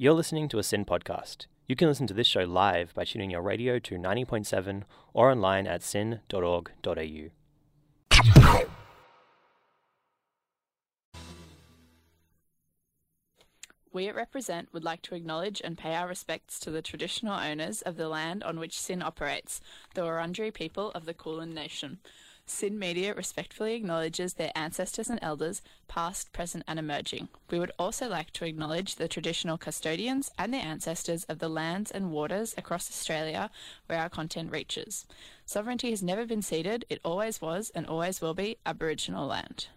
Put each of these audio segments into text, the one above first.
You're listening to a SYN podcast. You can listen to this show live by tuning your radio to 90.7 or online at syn.org.au. We at Represent would like to acknowledge and pay our respects to the traditional owners of the land on which SYN operates, the Wurundjeri people of the Kulin Nation. SYN Media respectfully acknowledges their ancestors and elders, past, present, and emerging. We would also like to acknowledge the traditional custodians and their ancestors of the lands and waters across Australia where our content reaches. Sovereignty has never been ceded, it always was and always will be Aboriginal land.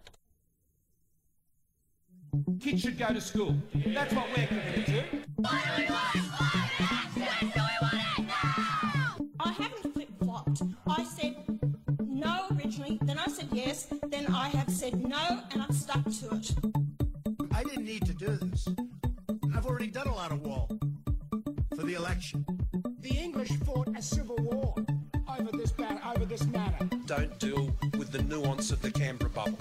Kids should go to school. That's what we're committed to. No then I said yes, then I have said no, and I'm stuck to it. I didn't need to do this. I've already done a lot of wall for the election. The English fought a civil war over this matter. Over this matter. don't deal with the nuance of the Canberra bubble.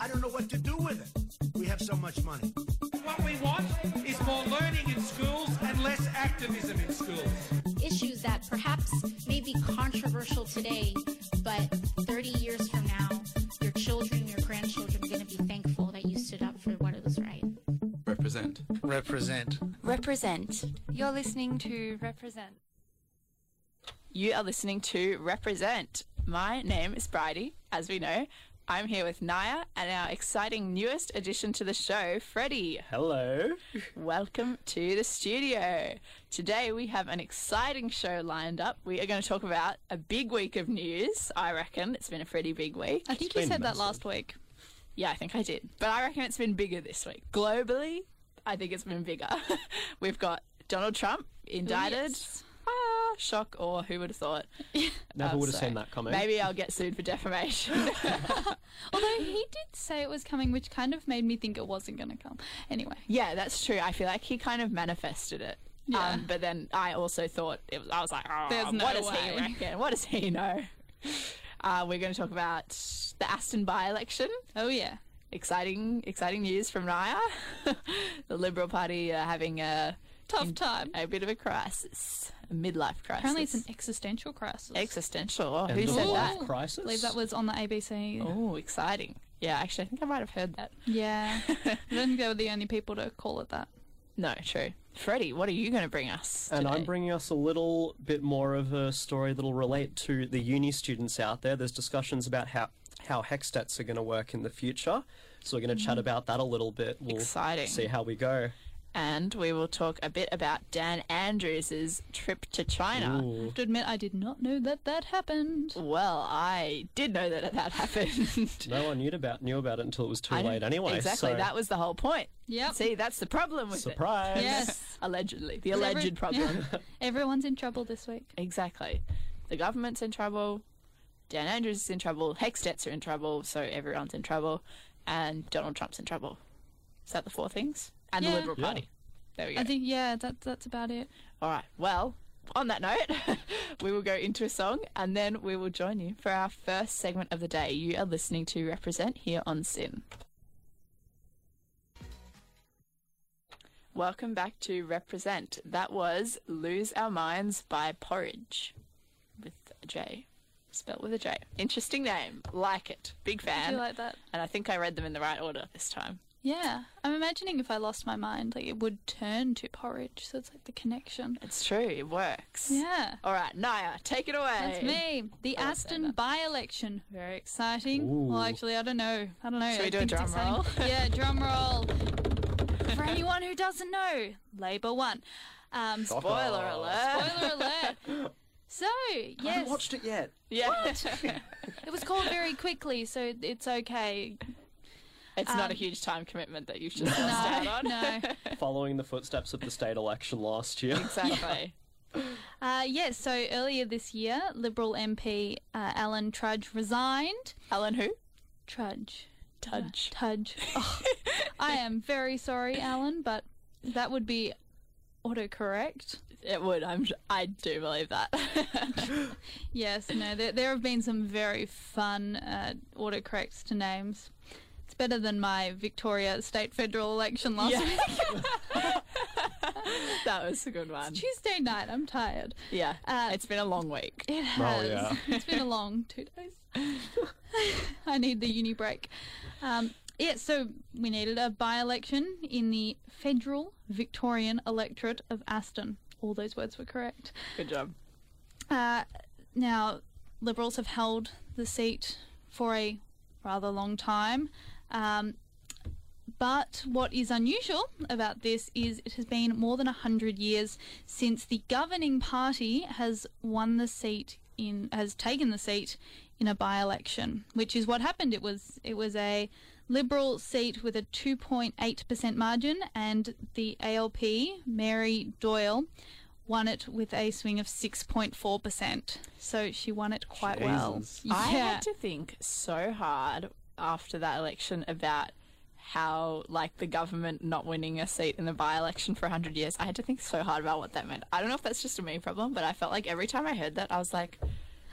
I don't know what to do with it. We have so much money. What we want is more learning in schools and less activism Represent. Represent. Represent. You're listening to Represent. You are listening to Represent. My name is Bridie, as we know. I'm here with Nyah and our exciting newest addition to the show, Freddie. Hello. Welcome to the studio. Today we have an exciting show lined up. We are going to talk about a big week of news, I reckon. It's been a pretty big week. I think you been said that last week. Yeah, I think I did. But I reckon it's been bigger this week. Globally, I think it's been bigger. We've got Donald Trump indicted. yes. Ah, shock or who would have thought? Never Um, would have so seen that coming. Maybe I'll get sued for defamation. Although he did say it was coming, which kind of made me think it wasn't going to come. Anyway, yeah, that's true. I feel like he kind of manifested it. Yeah. Um, but then I also thought it was. I was like, oh, There's no what does he reckon? What does he know? Uh, we're going to talk about the Aston by-election. oh yeah. Exciting, exciting news from Nyah. the Liberal Party are having a Tough time. a bit of a crisis, a midlife crisis. Apparently, it's an existential crisis. existential. Oh, End who said that? crisis. I believe that was on the ABC. Oh, exciting. Yeah, actually, I think I might have heard that. Yeah. I don't think they were the only people to call it that. No, true. Freddie, what are you going to bring us? And I'm bringing us a little bit more of a story that'll relate to the uni students out there. There's discussions about how how HECS debts are going to work in the future. So we're going to chat mm-hmm. about that a little bit. We'll Exciting. see how we go. and we will talk a bit about Dan Andrews' trip to China. Ooh. I have to admit, I did not know that that happened. Well, I did know that that happened. No one knew about knew about it until it was too I late didn't- anyway. Exactly, so that was the whole point. Yep. See, that's the problem with it. surprise. Yes. Allegedly, the Every- alleged problem. Everyone's in trouble this week. exactly. The government's in trouble. Dan Andrews is in trouble. HECS debts are in trouble. So everyone's in trouble, and Donald Trump's in trouble. Is that the four things? And the Yeah. Liberal Yeah. Party. There we go. I think, yeah, that, that's about it. All right. Well, on that note, we will go into a song and then we will join you for our first segment of the day. You are listening to Represent here on SYN. Welcome back to Represent. That was Lose Our Minds by Porij with a J. Spelled with a J. Interesting name. Like it. Big I fan. do like that. and I think I read them in the right order this time. Yeah. I'm imagining if I lost my mind, like it would turn to porridge. So it's like the connection. It's true. It works. Yeah. All right, Nyah, take it away. That's me. The I Aston by-election. Very exciting. Ooh. Well, actually, I don't know. I don't know. Shall we do a drum roll? yeah, drum roll. For anyone who doesn't know, Labour won. Um, Spoiler alert. spoiler alert. So, I yes, haven't watched it yet. Yeah. it was called very quickly, so it's okay. It's not a Um, huge time commitment that you've just lost out No, on. no. Following the footsteps of the state election last year. exactly. Uh, yes, so earlier this year, Liberal MP uh, Alan Trudge resigned. Alan who? Trudge. Tudge. Tudge. Oh, I am very sorry, Alan, but that would be autocorrect. It would. I'm. I do believe that. Yes, no, there, there have been some very fun uh, autocorrects to names. It's better than my Victoria state federal election last Yeah. week. that was a good one. Tuesday night. I'm tired. Yeah, Uh, it's been a long week. It has. yeah. it's been a long two days. I need the uni break. Um, yeah, so we needed a by-election in the federal Victorian electorate of Aston. All those words were correct. Good job. Uh, now, Liberals have held the seat for a rather long time. Um, but what is unusual about this is it has been more than 100 years since the governing party has won the seat in has taken the seat in a by-election, which is what happened. It was it was a Liberal seat with a 2.8% margin, and the ALP, Mary Doyle, won it with a swing of 6.4%. So she won it quite well. Jesus. I had to think so hard after that election about how, like, the government not winning a seat in the by-election for 100 years. I had to think so hard about what that meant. I don't know if that's just a me problem, but I felt like every time I heard that, I was like,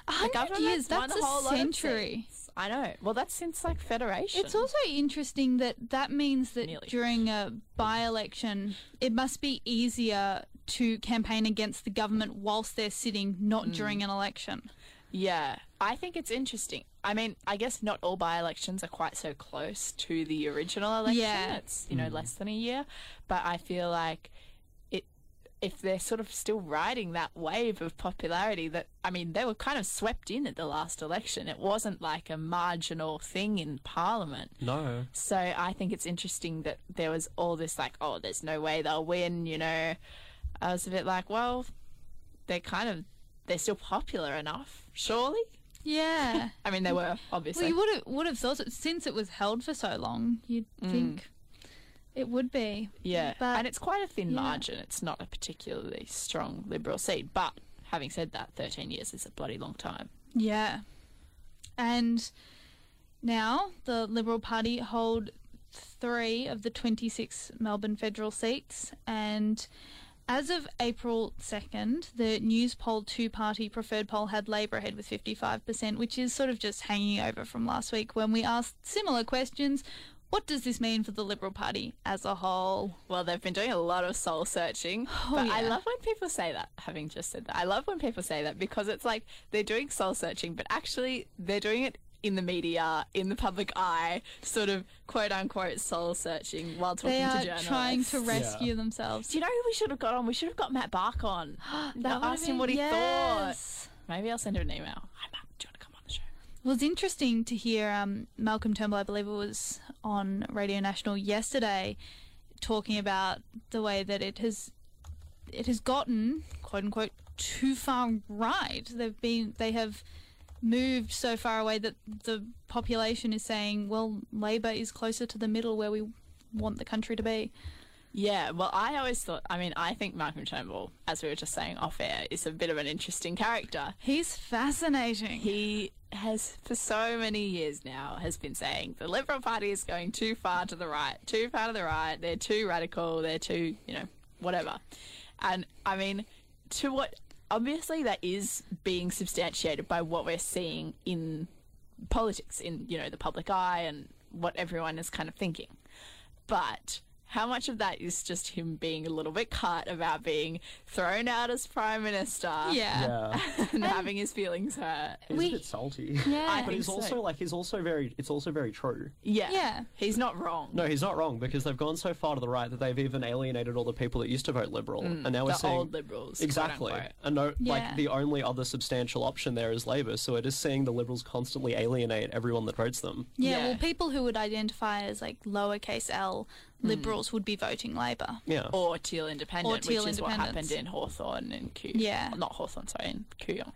A the hundred years that's a whole a lot of century. Seats. I know. Well, that's since, like, Federation. It's also interesting that that means that Nearly. during a by-election, it must be easier to campaign against the government whilst they're sitting, not Mm. during an election. Yeah, I think it's interesting. I mean, I guess not all by-elections are quite so close to the original election. Yeah. It's, you know, less than a year, but I feel like it if they're sort of still riding that wave of popularity that I mean, they were kind of swept in at the last election. It wasn't like a marginal thing in parliament. No. So I think it's interesting that there was all this like, oh, there's no way they'll win, you know. I was a bit like, well, they're kind of they're still popular enough, surely. Yeah. I mean, they were obviously. well, obviously. you would have would have thought since it was held for so long, you'd mm. think it would be. yeah, but- and it's quite a thin yeah. margin. It's not a particularly strong Liberal seat, but having said that, 13 years is a bloody long time. Yeah. And now the Liberal Party hold three of the 26 Melbourne federal seats. And as of April 2nd, the Newspoll two party preferred poll had Labor ahead with 55%, which is sort of just hanging over from last week when we asked similar questions. What does this mean for the Liberal Party as a whole? Well, they've been doing a lot of soul searching, Oh, but I love when people say that. Having just said that, I love when people say that because it's like they're doing soul searching, but actually they're doing it in the media, in the public eye, sort of quote unquote soul searching while talking They to are journalists. trying to rescue themselves. Do you know who we should have got on? We should have got Matt Bach on. That that asked him what he thought. yes. Maybe I'll send him an email. Hi Matt, do you want to come on the show? Well, it's interesting to hear um, Malcolm Turnbull, I believe it was on Radio National yesterday, talking about the way that it has it has gotten quote unquote too far right. They've been they have moved so far away that the population is saying, well, Labor is closer to the middle where we want the country to be. Yeah, well, I always thought. I mean, I think Malcolm Turnbull, as we were just saying off air, is a bit of an interesting character. He's fascinating. He has, for so many years now, has been saying the Liberal Party is going too far to the right, too far to the right. They're too radical. They're too, you know, whatever. And I mean, to what obviously that is being substantiated by what we're seeing in politics, in you know the public eye, and what everyone is kind of thinking. But how much of that is just him being a little bit cut about being thrown out as prime minister? Yeah. Yeah. and having his feelings hurt. He's We- a bit salty. Yeah. I But he's so. also like he's also very it's also very true. Yeah. Yeah. He's not wrong. No, he's not wrong because they've gone so far to the right that they've even alienated all the people that used to vote Liberal, and now we're Mm, the seeing old Liberals. exactly. And no, Yeah. like the only other substantial option there is Labor, so we're just seeing the Liberals constantly alienate everyone that votes them. Yeah, Yeah. well, people who would identify as like lowercase l Mm. liberals would be voting Labor. Yeah. Or Teal Independent, Or Teal which is what Independents. happened in Hawthorn and Kew. Yeah. Not Hawthorn, sorry, in Kooyong.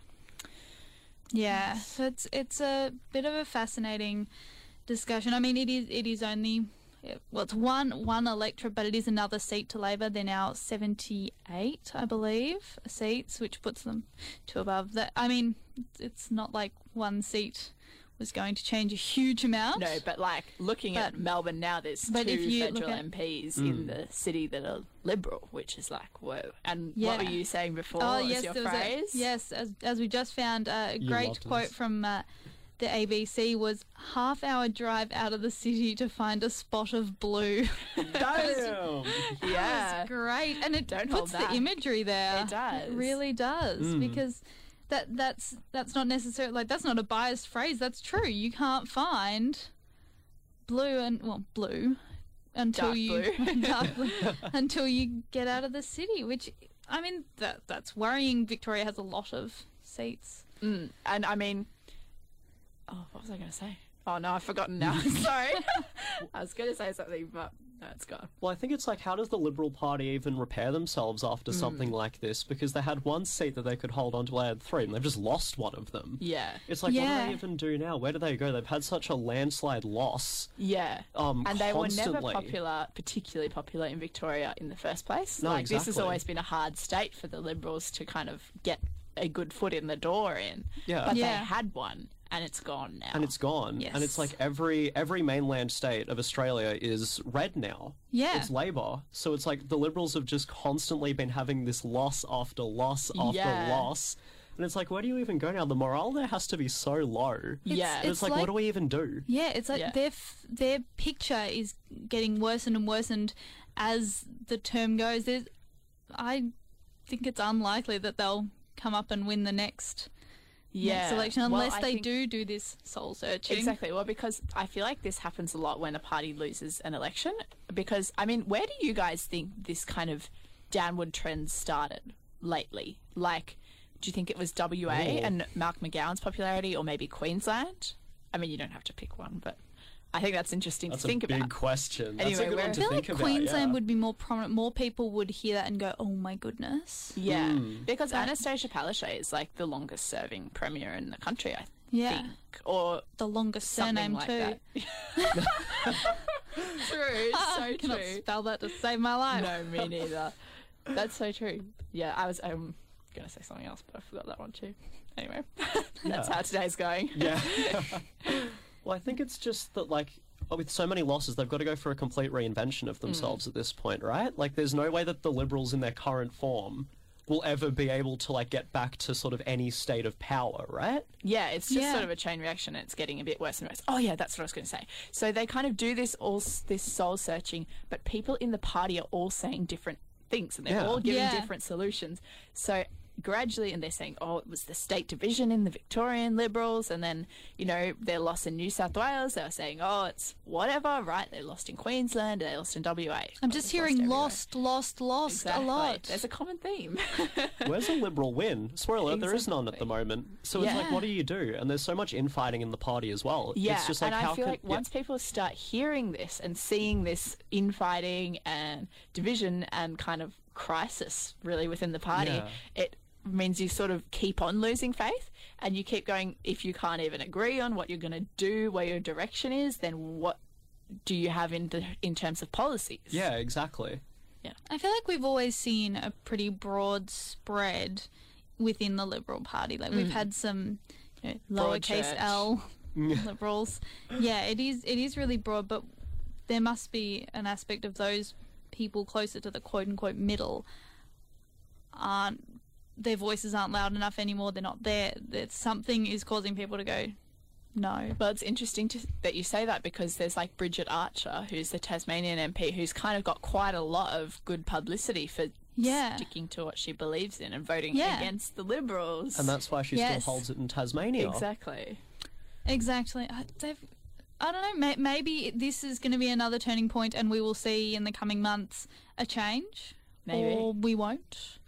Yeah, so it's it's a bit of a fascinating discussion. I mean, it is it is only well, it's one one electorate, but it is another seat to Labor. They're now seventy eight, I believe, seats, which puts them to above that. I mean, it's not like one seat was going to change a huge amount. No, but like looking at Melbourne now, there's but two if you look federal at- MPs in the city that are Liberal, which is like, whoa. And Yeah. what were you saying before? Oh yes, your there was a- yes, as as we just found uh, a You great quote this. from uh, the ABC was half hour drive out of the city to find a spot of blue. Damn. Yeah. It's great, and it Don't hold puts the imagery there. It does. It really does Mm. because that that's that's not necessarily like that's not a biased phrase. That's true. You can't find blue and well blue until Dark you blue. dark blue until you get out of the city. Which I mean that that's worrying. Victoria has a lot of seats. Mm. And I mean, oh, what was I going to say? Oh no, I've forgotten now. Sorry. I was going to say something, but no, it's gone. Well, I think it's like, how does the Liberal Party even repair themselves after something Mm. like this? Because they had one seat that they could hold on to, they had three, and they've just lost one of them. Yeah. It's like, what do they even do now? Where do they go? They've had such a landslide loss. Yeah. Um, and they were never popular, particularly popular in Victoria in the first place. No, like this has always been a hard state for the Liberals to kind of get a good foot in the door in. Yeah. But Yeah. they had one and it's gone now. And it's gone, Yes. and it's like every every mainland state of Australia is red now. Yeah. it's Labor, so it's like the Liberals have just constantly been having this loss after loss after Yeah. loss, and it's like, where do you even go now? The morale there has to be so low. Yeah. It's, It's like, like- what do we even do? Yeah, it's like Yeah. their f- their picture is getting worsened and worsened as the term goes. There's, I think it's unlikely that they'll come up and win the next yeah. next election Well, unless I they think- do do this soul searching. Exactly. Well, because I feel like this happens a lot when a party loses an election. Because, I mean, where do you guys think this kind of downward trend started lately? Like, do you think it was WA Ooh. and Mark McGowan's popularity, or maybe Queensland? I mean, you don't have to pick one, but I think that's interesting That's to think a big about. question. That's Anyway, a good where- one I feel think like about. Queensland yeah. would be more prominent. More people would hear that and go, "Oh my goodness." Yeah, Mm. because That- Anastasia Palaszczuk is like the longest serving premier in the country, I Yeah, think, or the longest surname like too. true, so I cannot true. spell that to save my life. No, me neither. That's so true. Yeah, I was um gonna say something else, but I forgot that one too. Anyway, that's Yeah. how today's going. Yeah. Well, I think it's just that, like, with so many losses, they've got to go for a complete reinvention of hmm. themselves at this point, right? Like, there's no way that the Liberals in their current form will ever be able to, like, get back to sort of any state of power, right? Yeah, it's just Yeah. sort of a chain reaction. It's getting a bit worse and worse. Oh yeah, that's what I was going to say. So they kind of do this all this soul searching, but people in the party are all saying different things, and they're Yeah. all giving Yeah. different solutions. So gradually, and they're saying, oh, it was the state division in the Victorian Liberals, and then you know their loss in New South Wales. They were saying, oh, it's whatever, right? They lost in Queensland, they lost in WA. I'm just hearing everywhere. lost, lost, lost Exactly. a lot. There's a common theme. Where's a Liberal win? Spoiler alert, there is none at the moment. So it's like, what do you do? And there's so much infighting in the party as well. Yeah, It's just like, and how I feel can, like yeah. once people start hearing this and seeing this infighting and division and kind of crisis really within the party, Yeah. it means you sort of keep on losing faith and you keep going if you can't even agree on what you're going to do where your direction is then what do you have in the, in terms of policies Yeah, exactly. Yeah. I feel like we've always seen a pretty broad spread within the Liberal Party. Like we've mm. had some you know, lowercase. L liberals. Yeah, it is. It is really broad, but there must be an aspect of those people closer to the quote unquote middle aren't their voices aren't loud enough anymore. They're not there. That something is causing people to go, no. Well, it's interesting to, that you say that because there's like Bridget Archer, who's the Tasmanian MP, who's kind of got quite a lot of good publicity for Yeah. sticking to what she believes in and voting Yeah. against the Liberals. And that's why she Yes. still holds it in Tasmania. exactly. Exactly. I, they've, I don't know. May, maybe this is going to be another turning point, and we will see in the coming months a change, Maybe. or we won't.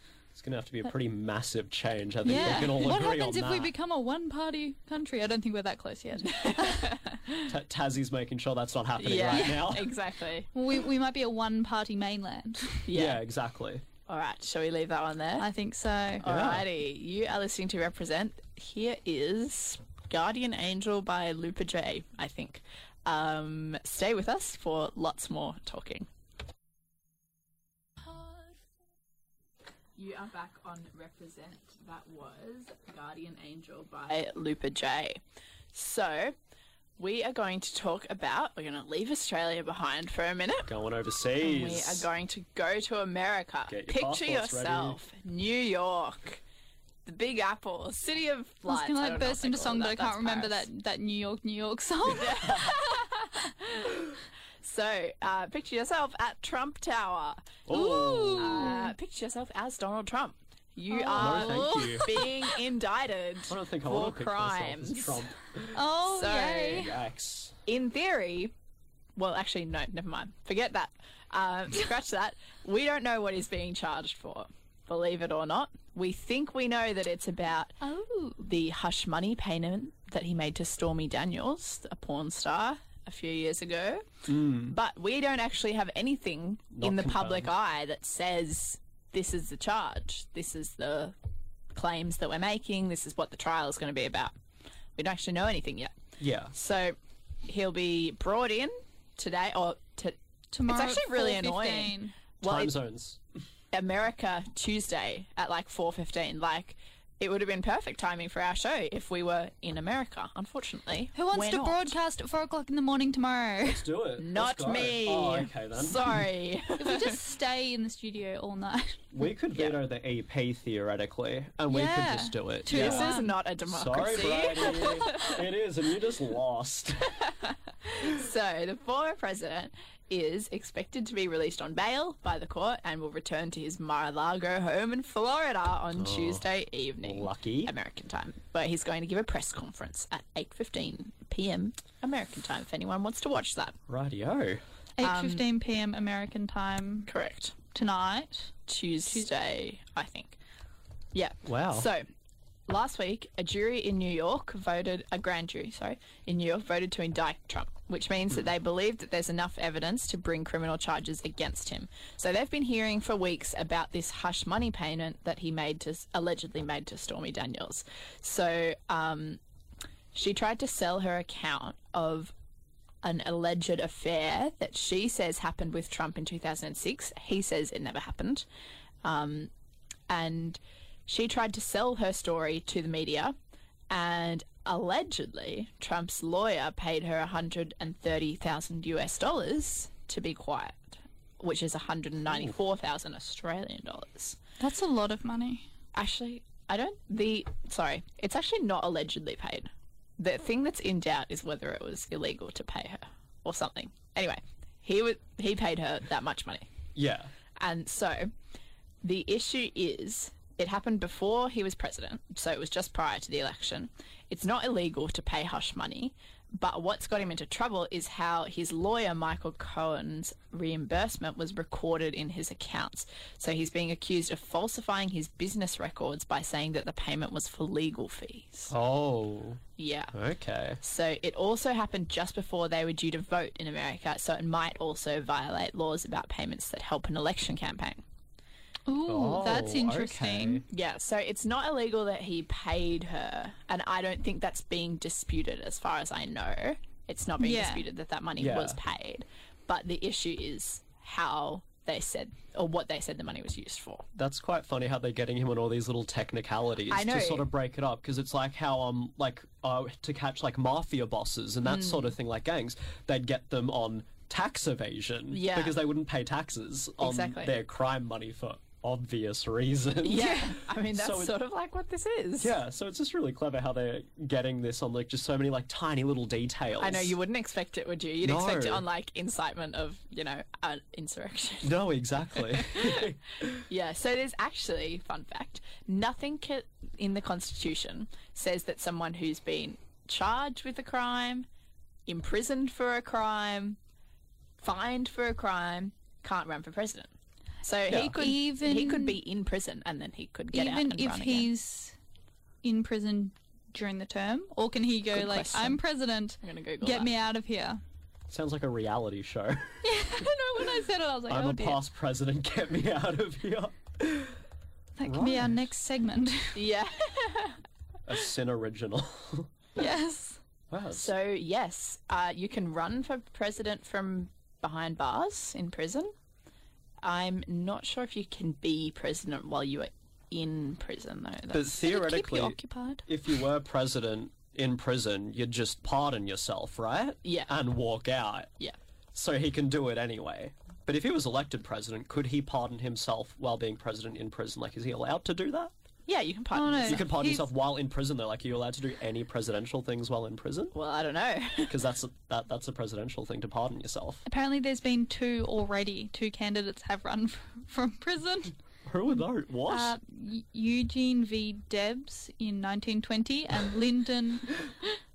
It's going to have to be a pretty massive change. I think Yeah. we can all agree. on that. What happens if we become a one-party country? I don't think we're that close yet. Ta- Tassie's making sure that's not happening yeah, right now. exactly. we we might be a one-party mainland. Yeah. Yeah. exactly. All right, shall we leave that one there? I think so. Alrighty, you are listening to Represent. Here is Guardian Angel by Lupa J, I think. Um, stay with us for lots more talking. You are back on Represent. That was Guardian Angel by Lupa J. So, we are going to talk about, we're going to leave Australia behind for a minute. Going And overseas. we are going to go to America. Get your Picture passports ready. yourself, New York. the Big Apple, city of Lights. I was gonna like burst into call song, but. I can't That's remember Paris. that that New York, New York song. So, uh, picture yourself at Trump Tower. Ooh. Uh, picture yourself as Donald Trump. You Oh. are No, you. being indicted I don't think for want to pick myself crimes. Trump. oh, So- yay! Yikes. In theory, well, actually, no, never mind. Forget that. Uh, scratch that. We don't know what he's being charged for. Believe it or not, we think we know that it's about Oh, the hush money payment that he made to Stormy Daniels, a porn star, a few years ago. Mm. But we don't actually have anything in the Not public eye that says this is the charge, this is the claims that we're making, this is what the trial is going to be about. We don't actually know anything yet. Yeah. So he'll be brought in today, or to tomorrow. It's actually really annoying. well, Time zones. America Tuesday at like four fifteen. Like it would have been perfect timing for our show if we were in America. Unfortunately, Who wants we're to not. broadcast at four o'clock in the morning tomorrow? Let's do it. Not me. Oh, okay then. Sorry. if we just stay in the studio all night. We could veto the EP theoretically, and we Yeah. could just do it. Two yeah. this is not a democracy. Sorry, democracy. Brady. it is, and you just lost. So the former president is expected to be released on bail by the court and will return to his Mar-a-Lago home in Florida on oh, Tuesday evening, Oh, Lucky. American time. But he's going to give a press conference at 8:15 p.m. American time. If anyone wants to watch that, Rightio. Eight fifteen p.m. American time correct. tonight. Tuesday, Tuesday, I think. Yeah. Wow. So, last week, a jury in New York voted, a grand jury, sorry, in New York voted to indict Trump, which means that they believe that there's enough evidence to bring criminal charges against him. So they've been hearing for weeks about this hush money payment that he made to, allegedly made to Stormy Daniels. So, um, she tried to sell her account of an alleged affair that she says happened with Trump in 2006. He says it never happened. Um, and she tried to sell her story to the media, and allegedly, Trump's lawyer paid her 130,000 US dollars to be quiet, which is 194,000 Australian dollars. That's a lot of money. Actually, I don't. The sorry, it's actually not allegedly paid. The thing that's in doubt is whether it was illegal to pay her or something. Anyway, he would he paid her that much money, Yeah. and so the issue is it happened before he was president, so it was just prior to the election. It's not illegal to pay hush money, but what's got him into trouble is how his lawyer, Michael Cohen's reimbursement was recorded in his accounts. So he's being accused of falsifying his business records by saying that the payment was for legal fees. Oh. Yeah. Okay. So it also happened just before they were due to vote in America, so it might also violate laws about payments that help an election campaign. Ooh, Oh, that's okay. interesting. Yeah, so it's not illegal that he paid her, and I don't think that's being disputed as far as I know. It's not being Yeah. disputed that that money Yeah. was paid, but the issue is how they said or what they said the money was used for. That's quite funny how they're getting him on all these little technicalities I know. to sort of break it up because it's like how um like uh, to catch like mafia bosses and that sort Mm. of thing like gangs they'd get them on tax evasion Yeah. because they wouldn't pay taxes on Exactly. their crime money for obvious reasons. Yeah, I mean that's So sort of like what this is. Yeah, so it's just really clever how they're getting this on like just so many like tiny little details. I know you wouldn't expect it, would you? You'd expect it on like incitement of, you know, an insurrection. No, exactly. Yeah, so there's actually, fun fact, nothing ca- in the Constitution says that someone who's been charged with a crime, imprisoned for a crime, fined for a crime, can't run for president. So Yeah. he could Even- he could be in prison and then he could get out Even and if run again. he's in prison during the term, or can he go Good like, question. "I'm president, I'm gonna Google get that. me out of here"? Sounds like a reality show. I don't know when I said it, I was like, I'm "Oh a dear, past president. Get me out of here. that can be our next segment." Yeah. A SYN original. yes. wow. so yes, uh, you can run for president from behind bars in prison. I'm not sure if you can be president while you are in prison though. but That's, Keep theoretically, you occupied. if you were president in prison, you'd just pardon yourself, right? Yeah. And walk out. yeah. So he can do it anyway. But if he was elected president, could he pardon himself while being president in prison? Like, is he allowed to do that? Yeah, you can pardon Oh, no. yourself. You can pardon He's- yourself while in prison, though. Like, are you allowed to do any presidential things while in prison? Well, I don't know. Because that's a, that that's a presidential thing to pardon yourself. Apparently, there's been two already. Two candidates have run f- from prison. Who are those? What? Uh, Eugene V. Debs in 1920 and Lyndon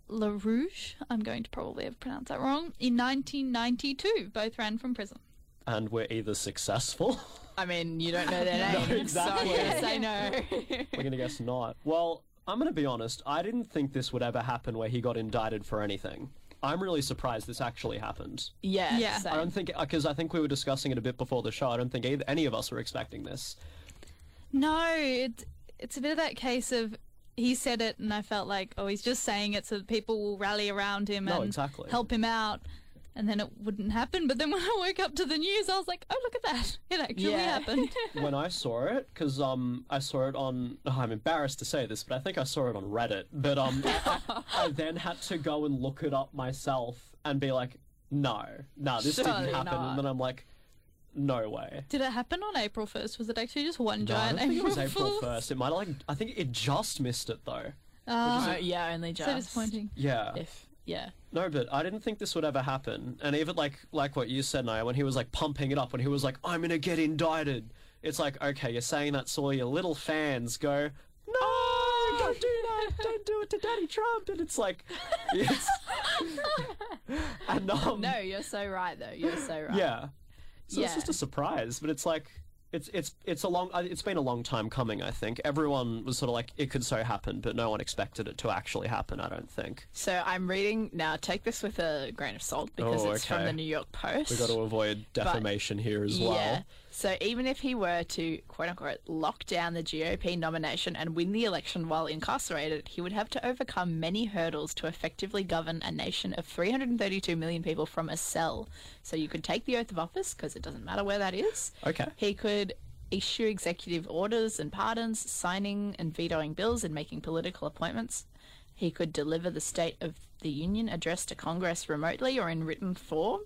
LaRouche, I'm going to probably have pronounced that wrong, in 1992. Both ran from prison. and we're either successful. I mean, you don't know their No, names, exactly. so yes, I know. we're gonna guess not. Well, I'm gonna be honest. I didn't think this would ever happen where he got indicted for anything. I'm really surprised this actually happened. yeah, Yeah. same. I don't think uh, because I think we were discussing it a bit before the show. I don't think either, any of us were expecting this. No, it's it's a bit of that case of he said it, and I felt like, oh, he's just saying it so that people will rally around him No, and exactly. help him out. And then it wouldn't happen. But then when I woke up to the news, I was like, oh, look at that. It actually Yeah. happened. when I saw it, because um, I saw it on. Oh, I'm embarrassed to say this, but I think I saw it on Reddit. But um, I, I then had to go and look it up myself and be like, no, no, this Surely didn't happen. not. And then I'm like, no way. Did it happen on April 1st? Was it actually just one No, I giant don't think it was April first. It might have like. I think it just missed it though. Oh, Uh, yeah, only just. so disappointing. Yeah. If yeah, No, but I didn't think this would ever happen. And even like like what you said, Nyah, when he was like pumping it up, when he was like, "I'm gonna get indicted," it's like, okay, you're saying that so your little fans go, "No, don't do that! Don't do it to Daddy Trump!" And it's like, it's, and um, no, you're so right though. You're so right. yeah. So it's just a surprise, but it's like. It's it's it's a long uh, it's been a long time coming. I think everyone was sort of like it could so happen, but no one expected it to actually happen. I don't think So I'm reading now. Take this with a grain of salt because Oh, it's from the New York Post. We've got to avoid defamation here as well. Yeah. So even if he were to quote unquote lock down the GOP nomination and win the election while incarcerated, he would have to overcome many hurdles to effectively govern a nation of 332 million people from a cell. So you could take the oath of office because it doesn't matter where that is. Okay. He could issue executive orders and pardons, signing and vetoing bills and making political appointments. He could deliver the State of the Union address to Congress remotely or in written form.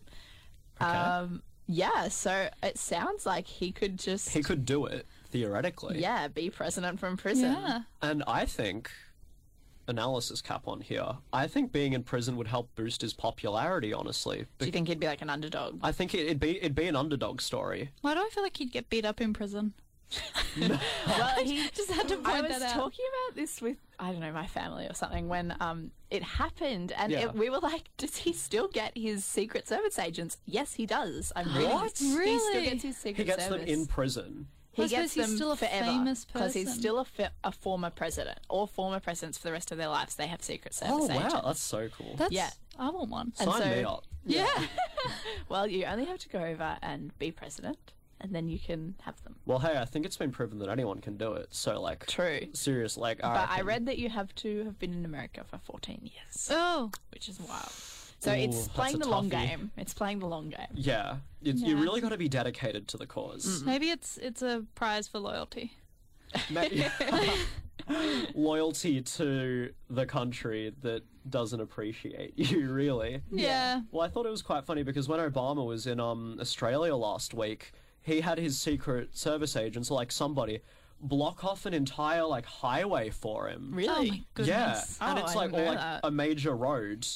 Um, yeah, so it sounds like he could just, He could do it theoretically. yeah, be president from prison. Yeah. And I think analysis cap on here. I think being in prison would help boost his popularity. Honestly, Do you think he'd be like an underdog? I think it- it'd be it'd be an underdog story. Why do I feel like he'd get beat up in prison? Well, he Just had to point I was that out. talking about this with I don't know my family or something when um it happened and Yeah. it, we were like, does he still get his Secret Service agents? Yes, he does. I'm reading. What? He still Really? gets his Secret service. He gets Service. them in prison. He gets suppose he's them still a forever because he's still a, fi- a former president. All former presidents for the rest of their lives they have Secret Service Oh wow, agents. that's so cool. That's, Yeah. I want one. And Sign so- me up. Yeah. Well, you only have to go over and be president, and then you can have them. Well, hey, I think it's been proven that anyone can do it. So like, True. serious, like, But I reckon- read that you have to have been in America for 14 years, Oh, which is wild. So Ooh, it's that's playing a the long toughie. game. It's playing the long game. Yeah, it's, you Yeah. really got to be dedicated to the cause. maybe it's it's a prize for loyalty. Ma- Loyalty to the country that doesn't appreciate you, really. Yeah. Well, I thought it was quite funny because when Obama was in um, Australia last week, he had his Secret Service agents, like somebody, block off an entire like highway for him. Really? Oh my goodness. Yeah, and Oh, it's I like didn't all like that. a major road,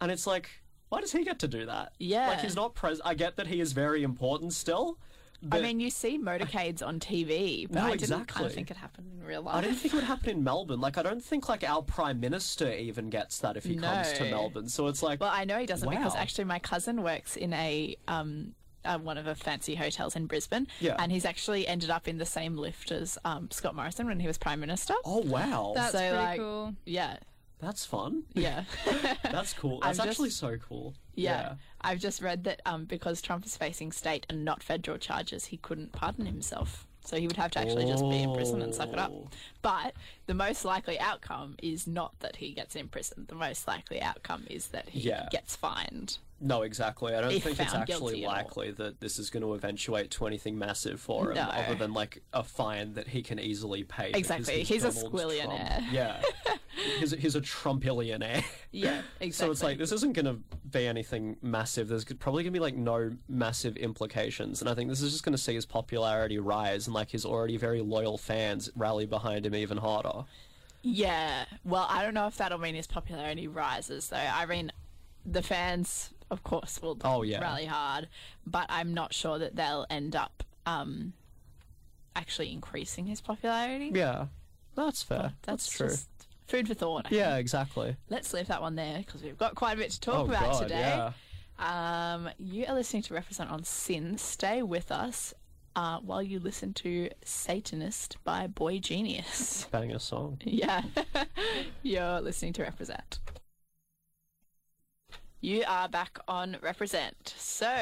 and it's like, why does he get to do that? Yeah. like he's not pres. I get that he is very important still. But I mean, you see motorcades on TV, but No, I didn't kind exactly. of think it happened in real life. I didn't think it would happen in Melbourne. Like, I don't think like our prime minister even gets that if he comes to Melbourne. So it's like, Well, I know he doesn't because actually my cousin works in a um uh, one of the fancy hotels in Brisbane, Yeah. and he's actually ended up in the same lift as um, Scott Morrison when he was prime minister. oh wow, That's So, pretty like- cool. Yeah, that's fun. yeah, That's cool. I'm That's actually just- so cool. yeah. I've just read that um, because Trump is facing state and not federal charges, he couldn't pardon himself. So he would have to actually just be in prison and suck it up. Oh. But the most likely outcome is not that he gets in prison. The most likely outcome is that he Yeah. gets fined. No, exactly. I don't think it's actually guilty at all. likely that this is going to eventuate to anything massive for him, No. other than like a fine that he can easily pay. Exactly. He's a squillionaire. Trump. Yeah. he's a, he's a Trumpillionaire. Yeah, exactly. So it's like this isn't going to be anything massive. There's probably going to be like no massive implications, and I think this is just going to see his popularity rise and like his already very loyal fans rally behind him even harder. Yeah. Well, I don't know if that'll mean his popularity rises, though. I mean, the fans, of course, will Oh, yeah. rally hard, but I'm not sure that they'll end up um, actually increasing his popularity. Yeah, that's fair. That's, true. just food for thought. Yeah, exactly. Let's leave that one there because we've got quite a bit to talk Oh, about God, today. yeah. Um, you are listening to Represent on SYN. Stay with us uh, while you listen to Satanist by boygenius. Banger song. Yeah. You're listening to Represent. You are back on Represent. So,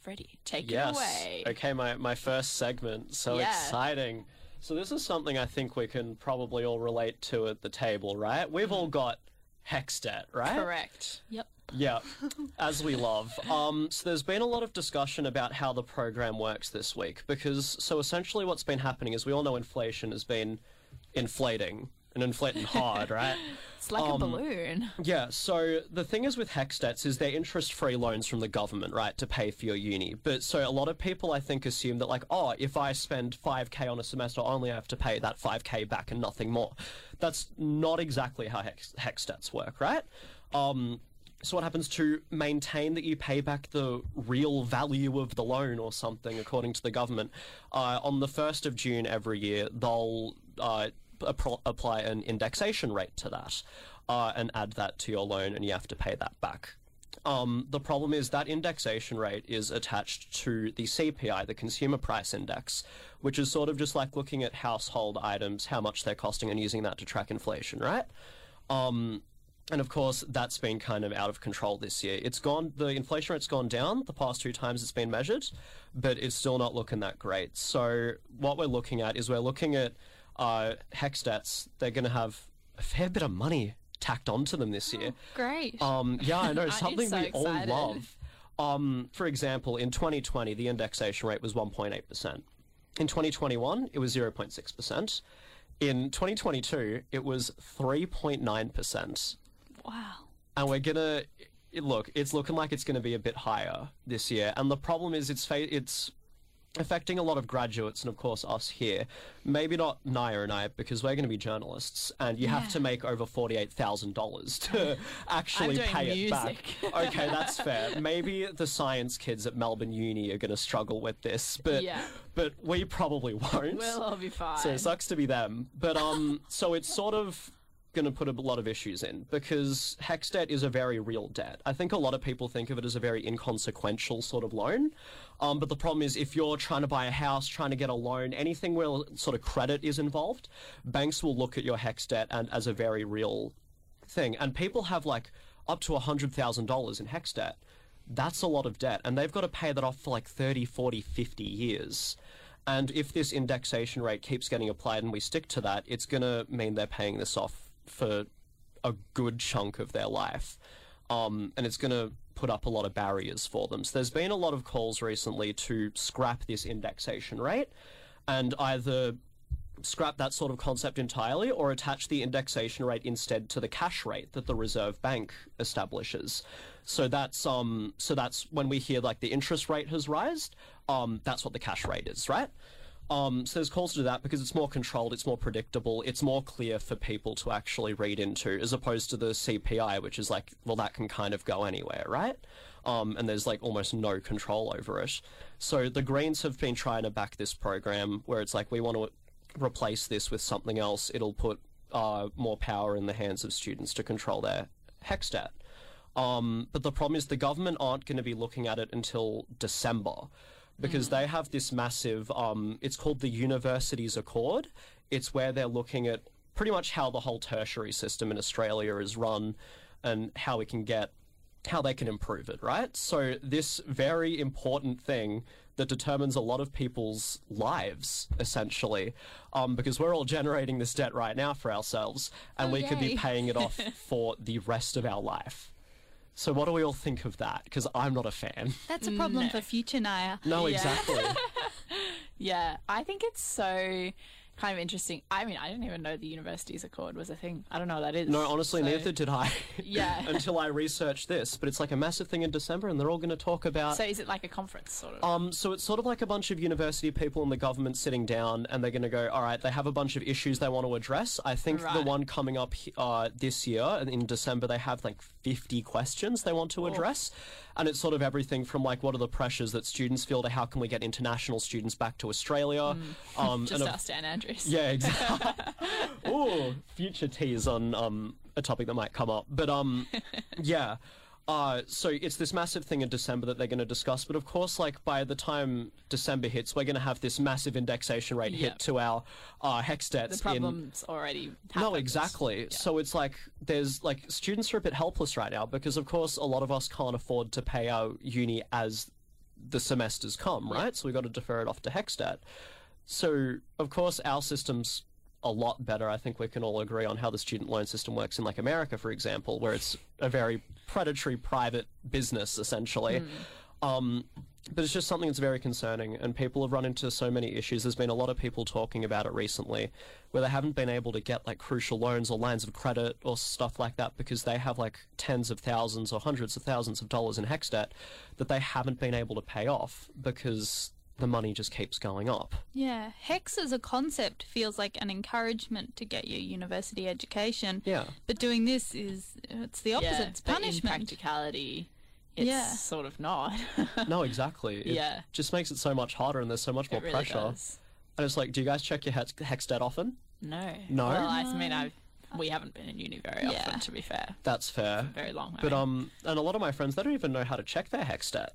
Freddie, take yes. it away. Okay, my, my first segment. So Yeah. exciting. So this is something I think we can probably all relate to at the table, right? We've all got HECS debt, right? Correct. Yep. Yeah, as we love. Um, so there's been a lot of discussion about how the program works this week because so essentially what's been happening is we all know inflation has been inflating and inflate and hard, right? It's like a Um, balloon. Yeah, so the thing is with HECS debts is they're interest-free loans from the government, right, to pay for your uni. But so a lot of people I think assume that like, oh, if I spend 5k on a semester, only I have to pay that 5k back and nothing more. That's not exactly how HECS, HECS debts work, right? Um, so what happens to maintain that you pay back the real value of the loan or something, according to the government? Uh, on the first of June every year, they'll uh, apply an indexation rate to that uh, and add that to your loan, and you have to pay that back. Um, the problem is that indexation rate is attached to the CPI, the Consumer Price Index, which is sort of just like looking at household items, how much they're costing, and using that to track inflation, right? Um, and of course, that's been kind of out of control this year. It's gone, the inflation rate's gone down the past two times it's been measured, but it's still not looking that great. So, what we're looking at is we're looking at uh, HECS debts. They're going to have a fair bit of money tacked onto them this year. Great. Um, yeah, I know, something so we all love. Um, for example, in 2020, the indexation rate was 1.8%. In 2021, it was 0.6%. In 2022, it was 3.9%. wow. And we're gonna look. It's looking like it's gonna be a bit higher this year. And the problem is, it's fa- it's affecting a lot of graduates and of course us here. Maybe not Nyah and I because we're going to be journalists, and you have to make over forty-eight thousand dollars to actually pay it music. back. Okay, that's fair. Maybe the science kids at Melbourne Uni are going to struggle with this, but Yeah. but we probably won't. We'll all be fine. So it sucks to be them. But um, so it's sort of going to put a lot of issues in because HECS debt is a very real debt. I think a lot of people think of it as a very inconsequential sort of loan. Um, but the problem is if you're trying to buy a house, trying to get a loan, anything where sort of credit is involved, banks will look at your HECS debt and as a very real thing. And people have like up to $100,000 in HECS debt. That's a lot of debt. And they've got to pay that off for like 30, 40, 50 years. And if this indexation rate keeps getting applied and we stick to that, it's going to mean they're paying this off for a good chunk of their life. Um, and it's going to put up a lot of barriers for them. So there's been a lot of calls recently to scrap this indexation rate and either scrap that sort of concept entirely or attach the indexation rate instead to the cash rate that the Reserve Bank establishes. So that's um so that's when we hear like the interest rate has rised, um that's what the cash rate is, right? Um, so there's calls to that because it's more controlled, it's more predictable, it's more clear for people to actually read into, as opposed to the CPI, which is like, well, that can kind of go anywhere, right? Um, and there's like almost no control over it. So the Greens have been trying to back this program where it's like we want to replace this with something else. It'll put uh, more power in the hands of students to control their HECS debt. Um, but the problem is the government aren't going to be looking at it until December because they have this massive, um, it's called the Universities Accord. It's where they're looking at pretty much how the whole tertiary system in Australia is run and how we can get, how they can improve it, right? So, this very important thing that determines a lot of people's lives, essentially, um, because we're all generating this debt right now for ourselves, and Oh, we could be paying it off for the rest of our life. So, what do we all think of that? Because I'm not a fan. That's a problem for mm. future Nyah. No, Yeah. exactly. Yeah, I think it's so kind of interesting. I mean, I didn't even know the Universities Accord was a thing. I don't know what that is. No, honestly, So- neither did I. Yeah. until I researched this, but it's like a massive thing in December, and they're all going to talk about. So is it like a conference sort of? Um, so it's sort of like a bunch of university people and the government sitting down, and they're going to go, all right, they have a bunch of issues they want to address. I think the one coming up uh, this year, and in December, they have like 50 questions they want to address. And it's sort of everything from like, what are the pressures that students feel to how can we get international students back to Australia? Um, Mm. Just and of- ask Dan Andrews. yeah, exactly. Ooh, future tease on um, a topic that might come up. But um, yeah. Uh, so it's this massive thing in December that they're going to discuss. But of course, like by the time December hits, we're going to have this massive indexation rate Yep. hit to our uh, HECS The debts in problem's already no, happened. exactly. So it's like there's like students are a bit helpless right now because of course a lot of us can't afford to pay our uni as the semesters come, right? So we've got to defer it off to Hexstat. So of course our system's a lot better. I think we can all agree on how the student loan system works in like America, for example, where it's a very predatory private business essentially. Um, but it's just something that's very concerning, and people have run into so many issues. There's been a lot of people talking about it recently, where they haven't been able to get like crucial loans or lines of credit or stuff like that because they have like tens of thousands or hundreds of thousands of dollars in HECS debt that they haven't been able to pay off because the money just keeps going up. Yeah, HECS as a concept feels like an encouragement to get your university education. Yeah. But doing this is it's the opposite. Yeah, it's but in punishment. practicality, it's Yeah. sort of not. No, exactly. It Yeah. just makes it so much harder, and there's so much more it really pressure. does. And it's like, do you guys check your HECS, HECS debt often? No. No? Well, I mean, I've we haven't been in uni very Yeah. often, to be fair. That's fair. Very long. I But mean. um, and a lot of my friends they don't even know how to check their HECS debt,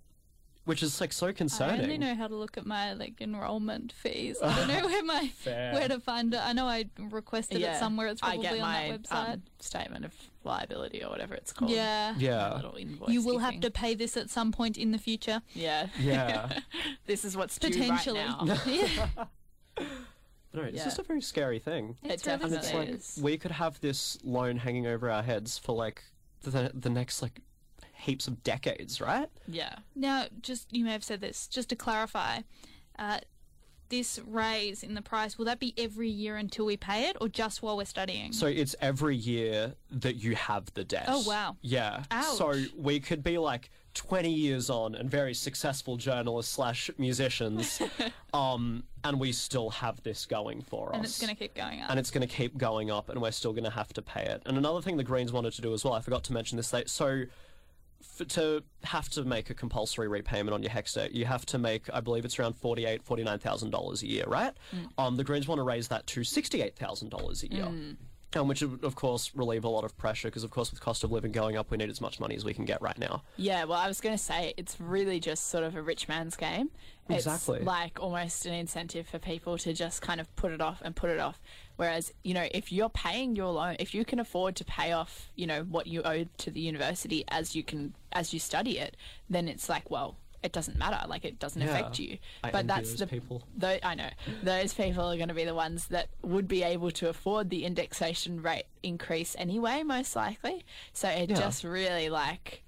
which is like so concerning. I concerning. only know how to look at my like enrollment fees. I don't know where my Fair. where to find it. I know I requested it somewhere. It's probably I get on my that website. Um, statement of liability or whatever it's called. yeah. Yeah. little invoice. You will have to pay this at some point in the future. Yeah. Yeah. this is what's due Potentially. right now. yeah. No, it's Yeah. just a very scary thing. It's it really And definitely it's like is. we could have this loan hanging over our heads for like the the next like heaps of decades, right? Yeah. Now, just you may have said this. Just to clarify, uh, this raise in the price will that be every year until we pay it, or just while we're studying? So it's every year that you have the debt. Oh, wow. Yeah. Ouch. So we could be like 20 years on and very successful journalists slash musicians, um, and we still have this going for us. and it's going to keep going up. and it's going to keep going up, and we're still going to have to pay it. And another thing the Greens wanted to do as well, I forgot to mention this. They, so, for, to have to make a compulsory repayment on your HECS debt, you have to make, I believe it's around forty-eight, forty-nine thousand dollars a year, right? Um, the Greens want to raise that to sixty-eight thousand dollars a year. Um, which would, of course, relieve a lot of pressure because, of course, with cost of living going up, we need as much money as we can get right now. Yeah, well, I was going to say it's really just sort of a rich man's game. Exactly. It's like almost an incentive for people to just kind of put it off and put it off. Whereas, you know, if you're paying your loan, if you can afford to pay off, you know, what you owe to the university as you can as you study it, then it's like, well, it doesn't matter. Like it doesn't Yeah. affect you. I but that's the people. I know those people are going to be the ones that would be able to afford the indexation rate increase anyway, most likely. So it Yeah. just really like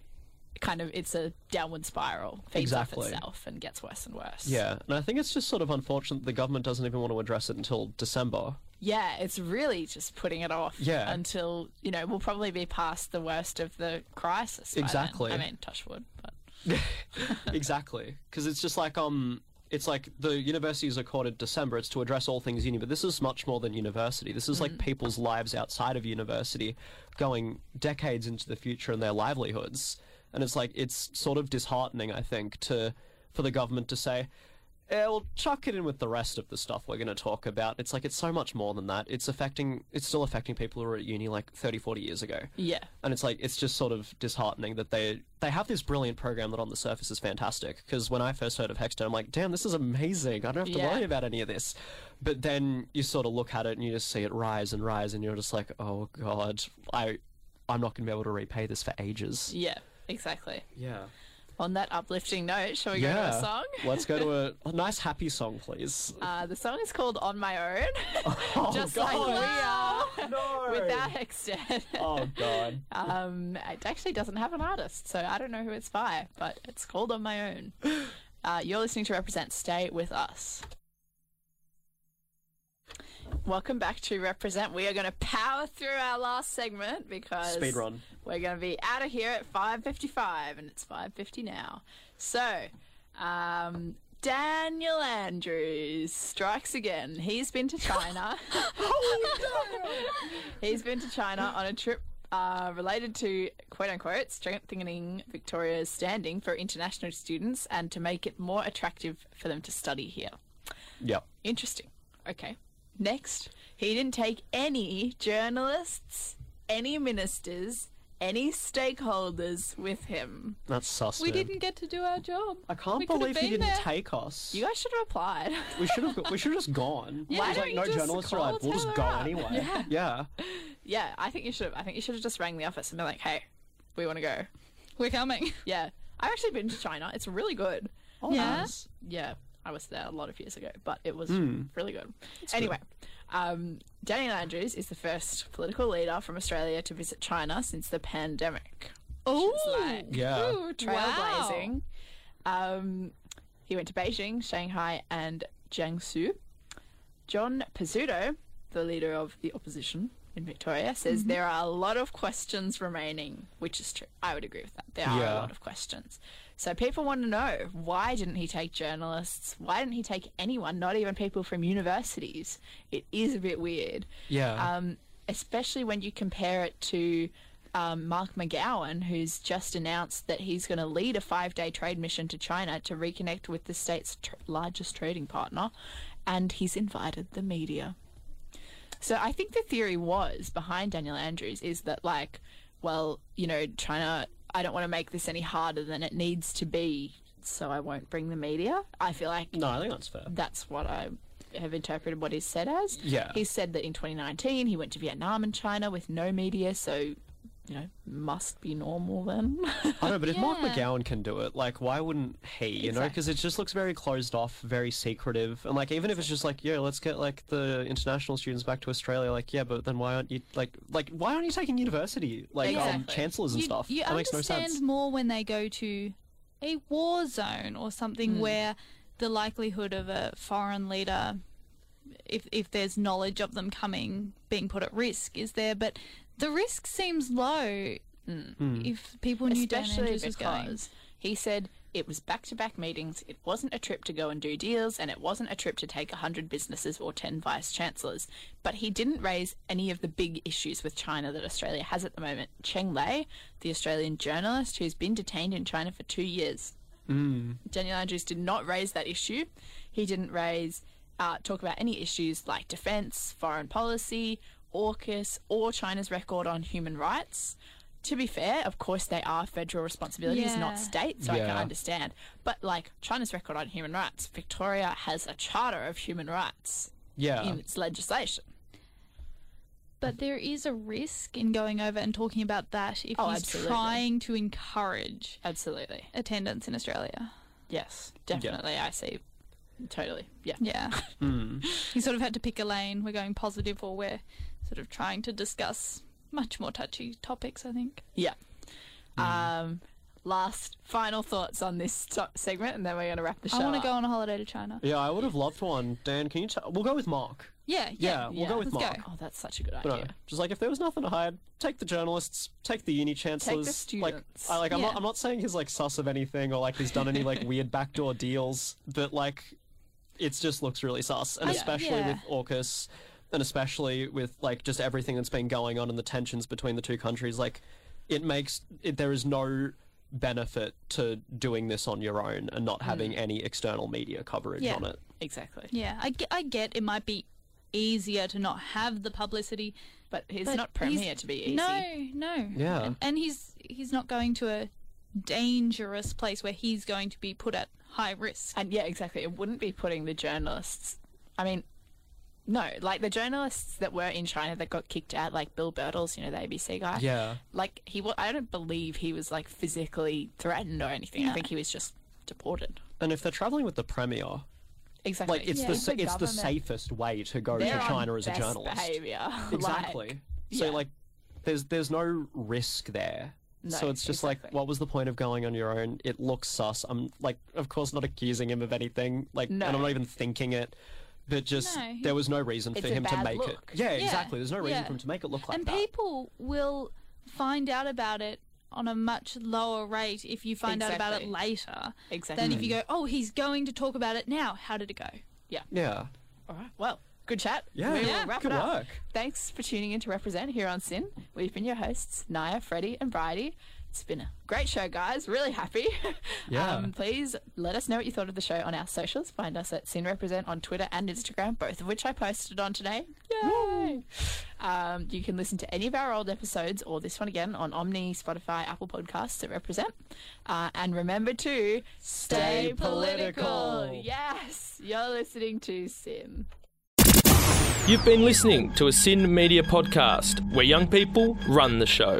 kind of it's a downward spiral, feeds Exactly. off itself and gets worse and worse. Yeah, and I think it's just sort of unfortunate that the government doesn't even want to address it until December. Yeah, it's really just putting it off Yeah. until, you know, we'll probably be past the worst of the crisis. by then. Exactly. I mean, touch wood, but exactly because it's just like um it's like the universities are called in december it's to address all things uni but this is much more than university this is like people's lives outside of university going decades into the future and their livelihoods and it's like it's sort of disheartening i think to for the government to say yeah, we'll chuck it in with the rest of the stuff we're going to talk about. It's like it's so much more than that. It's affecting, it's still affecting people who were at uni like 30, 40 years ago yeah. and it's like it's just sort of disheartening that they they have this brilliant program that on the surface is fantastic because when I first heard of Hexton, I'm like damn this is amazing I don't have to Yeah. worry about any of this but then you sort of look at it and you just see it rise and rise and you're just like oh god I I'm not going to be able to repay this for ages Yeah, exactly. yeah On that uplifting note, shall we go to a song? let's go to a, a nice happy song please Uh, the song is called On My Own, oh just god like we are no without Hexted. oh god Um, it actually doesn't have an artist, so I don't know who it's by, but it's called On My Own. Uh, you're listening to Represent. Stay with us. Welcome back to Represent. We are going to power through our last segment because Speed run. We're going to be out of here at 5:55, and it's 5:50 now. So, um, Daniel Andrews strikes again. He's been to China. He's been to China on a trip uh, related to quote unquote strengthening Victoria's standing for international students and to make it more attractive for them to study here. Yep. Interesting. Okay. Next, he didn't take any journalists, any ministers, any stakeholders with him. That's sus. We man. didn't get to do our job. I can't We could've believe he been didn't there. take us. You guys should have applied. We should have. We should have just gone. Yeah. It Why was don't like you no just journalists call arrived. We'll just Taylor go up? anyway. Yeah. Yeah. yeah, I think you should have. I think you should have just rang the office and been like, "Hey, we want to go." We're coming. Yeah, I've actually been to China. It's really good. Oh, Yeah? nice. Yeah, I was there a lot of years ago, but it was Hmm. really good. anyway, um, Daniel Andrews is the first political leader from Australia to visit China since the pandemic. Oh, like- Yeah. Ooh, trailblazing. Um, he went to Beijing, Shanghai, and Jiangsu. John Pesutto, the leader of the opposition in Victoria, says there are a lot of questions remaining, which is true. I would agree with that. There are a lot of questions. So people want to know why didn't he take journalists? Why didn't he take anyone, not even people from universities? It is a bit weird Yeah. um, especially when you compare it to um, Mark McGowan, who's just announced that he's going to lead a five day trade mission to China to reconnect with the state's tr- largest trading partner, and he's invited the media. So I think the theory was behind Daniel Andrews is that, like, well, you know, China, I don't want to make this any harder than it needs to be, so I won't bring the media. I feel like no, I think that's fair. that's what I have interpreted what he's said as. Yeah. He said that in 2019 he went to Vietnam and China with no media, so you know must be normal then. I don't know, but if Mark McGowan can do it, like, why wouldn't he? You know, because it just looks very closed off, very secretive, and like, even if it's just like, yeah, let's get like the international students back to Australia, like, yeah, but then why aren't you like, like, why aren't you taking university, like, um, chancellors and you, stuff? You that makes no understand sense. more when they go to a war zone or something Hmm. where the likelihood of a foreign leader, if if there's knowledge of them coming, being put at risk, is there. But the risk seems low Hmm. if people knew Dan Especially Andrews was going. because he said it was back-to-back meetings. It wasn't a trip to go and do deals, and it wasn't a trip to take 100 businesses or 10 vice chancellors. But he didn't raise any of the big issues with China that Australia has at the moment. Cheng Lei, the Australian journalist who's been detained in China for two years, Daniel Andrews did not raise that issue. He didn't raise uh, talk about any issues like defence, foreign policy, AUKUS, or China's record on human rights. To be fair, of course, they are federal responsibilities, Yeah. not state, so I can Yeah. understand. But like China's record on human rights, Victoria has a charter of human rights Yeah. in its legislation. But there is a risk in going over and talking about that if Oh, he's absolutely. trying to encourage Absolutely. attendance in Australia. Yes, definitely. I see. Totally. Yeah. Yeah. Hmm. he sort of had to pick a lane. We're going positive or we're sort of trying to discuss much more touchy topics, I think. Yeah. Um, last final thoughts on this to- segment, and then we're going to wrap the show. I want to go on a holiday to China. Yeah, I would have loved one. Dan, can you? T- we'll go with Mark. Yeah, Yeah, yeah. we'll go with let's Mark. go. Oh, that's such a good idea. no, just like if there was nothing to hide, take the journalists, take the uni chancellors. Like, students. I, like I'm Yeah. not, I'm not saying he's like sus of anything or like he's done any like weird backdoor deals, but like, it just looks really sus, and I- especially yeah. with AUKUS, and especially with like just everything that's been going on and the tensions between the two countries. Like, it makes it, there is no benefit to doing this on your own and not mm. having any external media coverage Yeah. on it. Exactly. Yeah, I get, I get it might be easier to not have the publicity. But he's but not premier to be easy. No, no. Yeah. And, and he's he's not going to a dangerous place where he's going to be put at high risk. And yeah, exactly. It wouldn't be putting the journalists. I mean, no, like the journalists that were in China that got kicked out, like Bill Birtles, you know, the ABC guy. Yeah. Like he, wa- I don't believe he was like physically threatened or anything. I think he was just deported. And if they're traveling with the premier, Exactly. like it's Yeah. the It's sa- the it's the safest way to go They're to on China as a best journalist. Behavior. Exactly. Like, so yeah. like, there's there's no risk there. No, so it's just exactly. like, what was the point of going on your own? It looks sus. I'm like, of course, not accusing him of anything. Like, No. and I'm not even thinking it. but just No. there was no reason for him to bad make it. Yeah, Yeah, exactly. There's no reason yeah. for him to make it look like and that. And people will find out about it on a much lower rate if you find out about it later Exactly. than if you go, oh, he's going to talk about it now. How did it go? Yeah. Yeah. All right. Well, good chat. Yeah, we yeah, wrap good it up. work. Thanks for tuning in to Represent here on SYN. We've been your hosts, Nyah, Freddie, and Bridie. It's been a great show, guys. Really happy. Yeah. Um, please let us know what you thought of the show on our socials. Find us at SYN Represent on Twitter and Instagram, both of which I posted on today. Yay! Um, you can listen to any of our old episodes or this one again on Omny, Spotify, Apple Podcasts at Represent. Uh, and remember to stay Stay political. political. Yes, you're listening to SYN. You've been listening to a SYN Media podcast where young people run the show.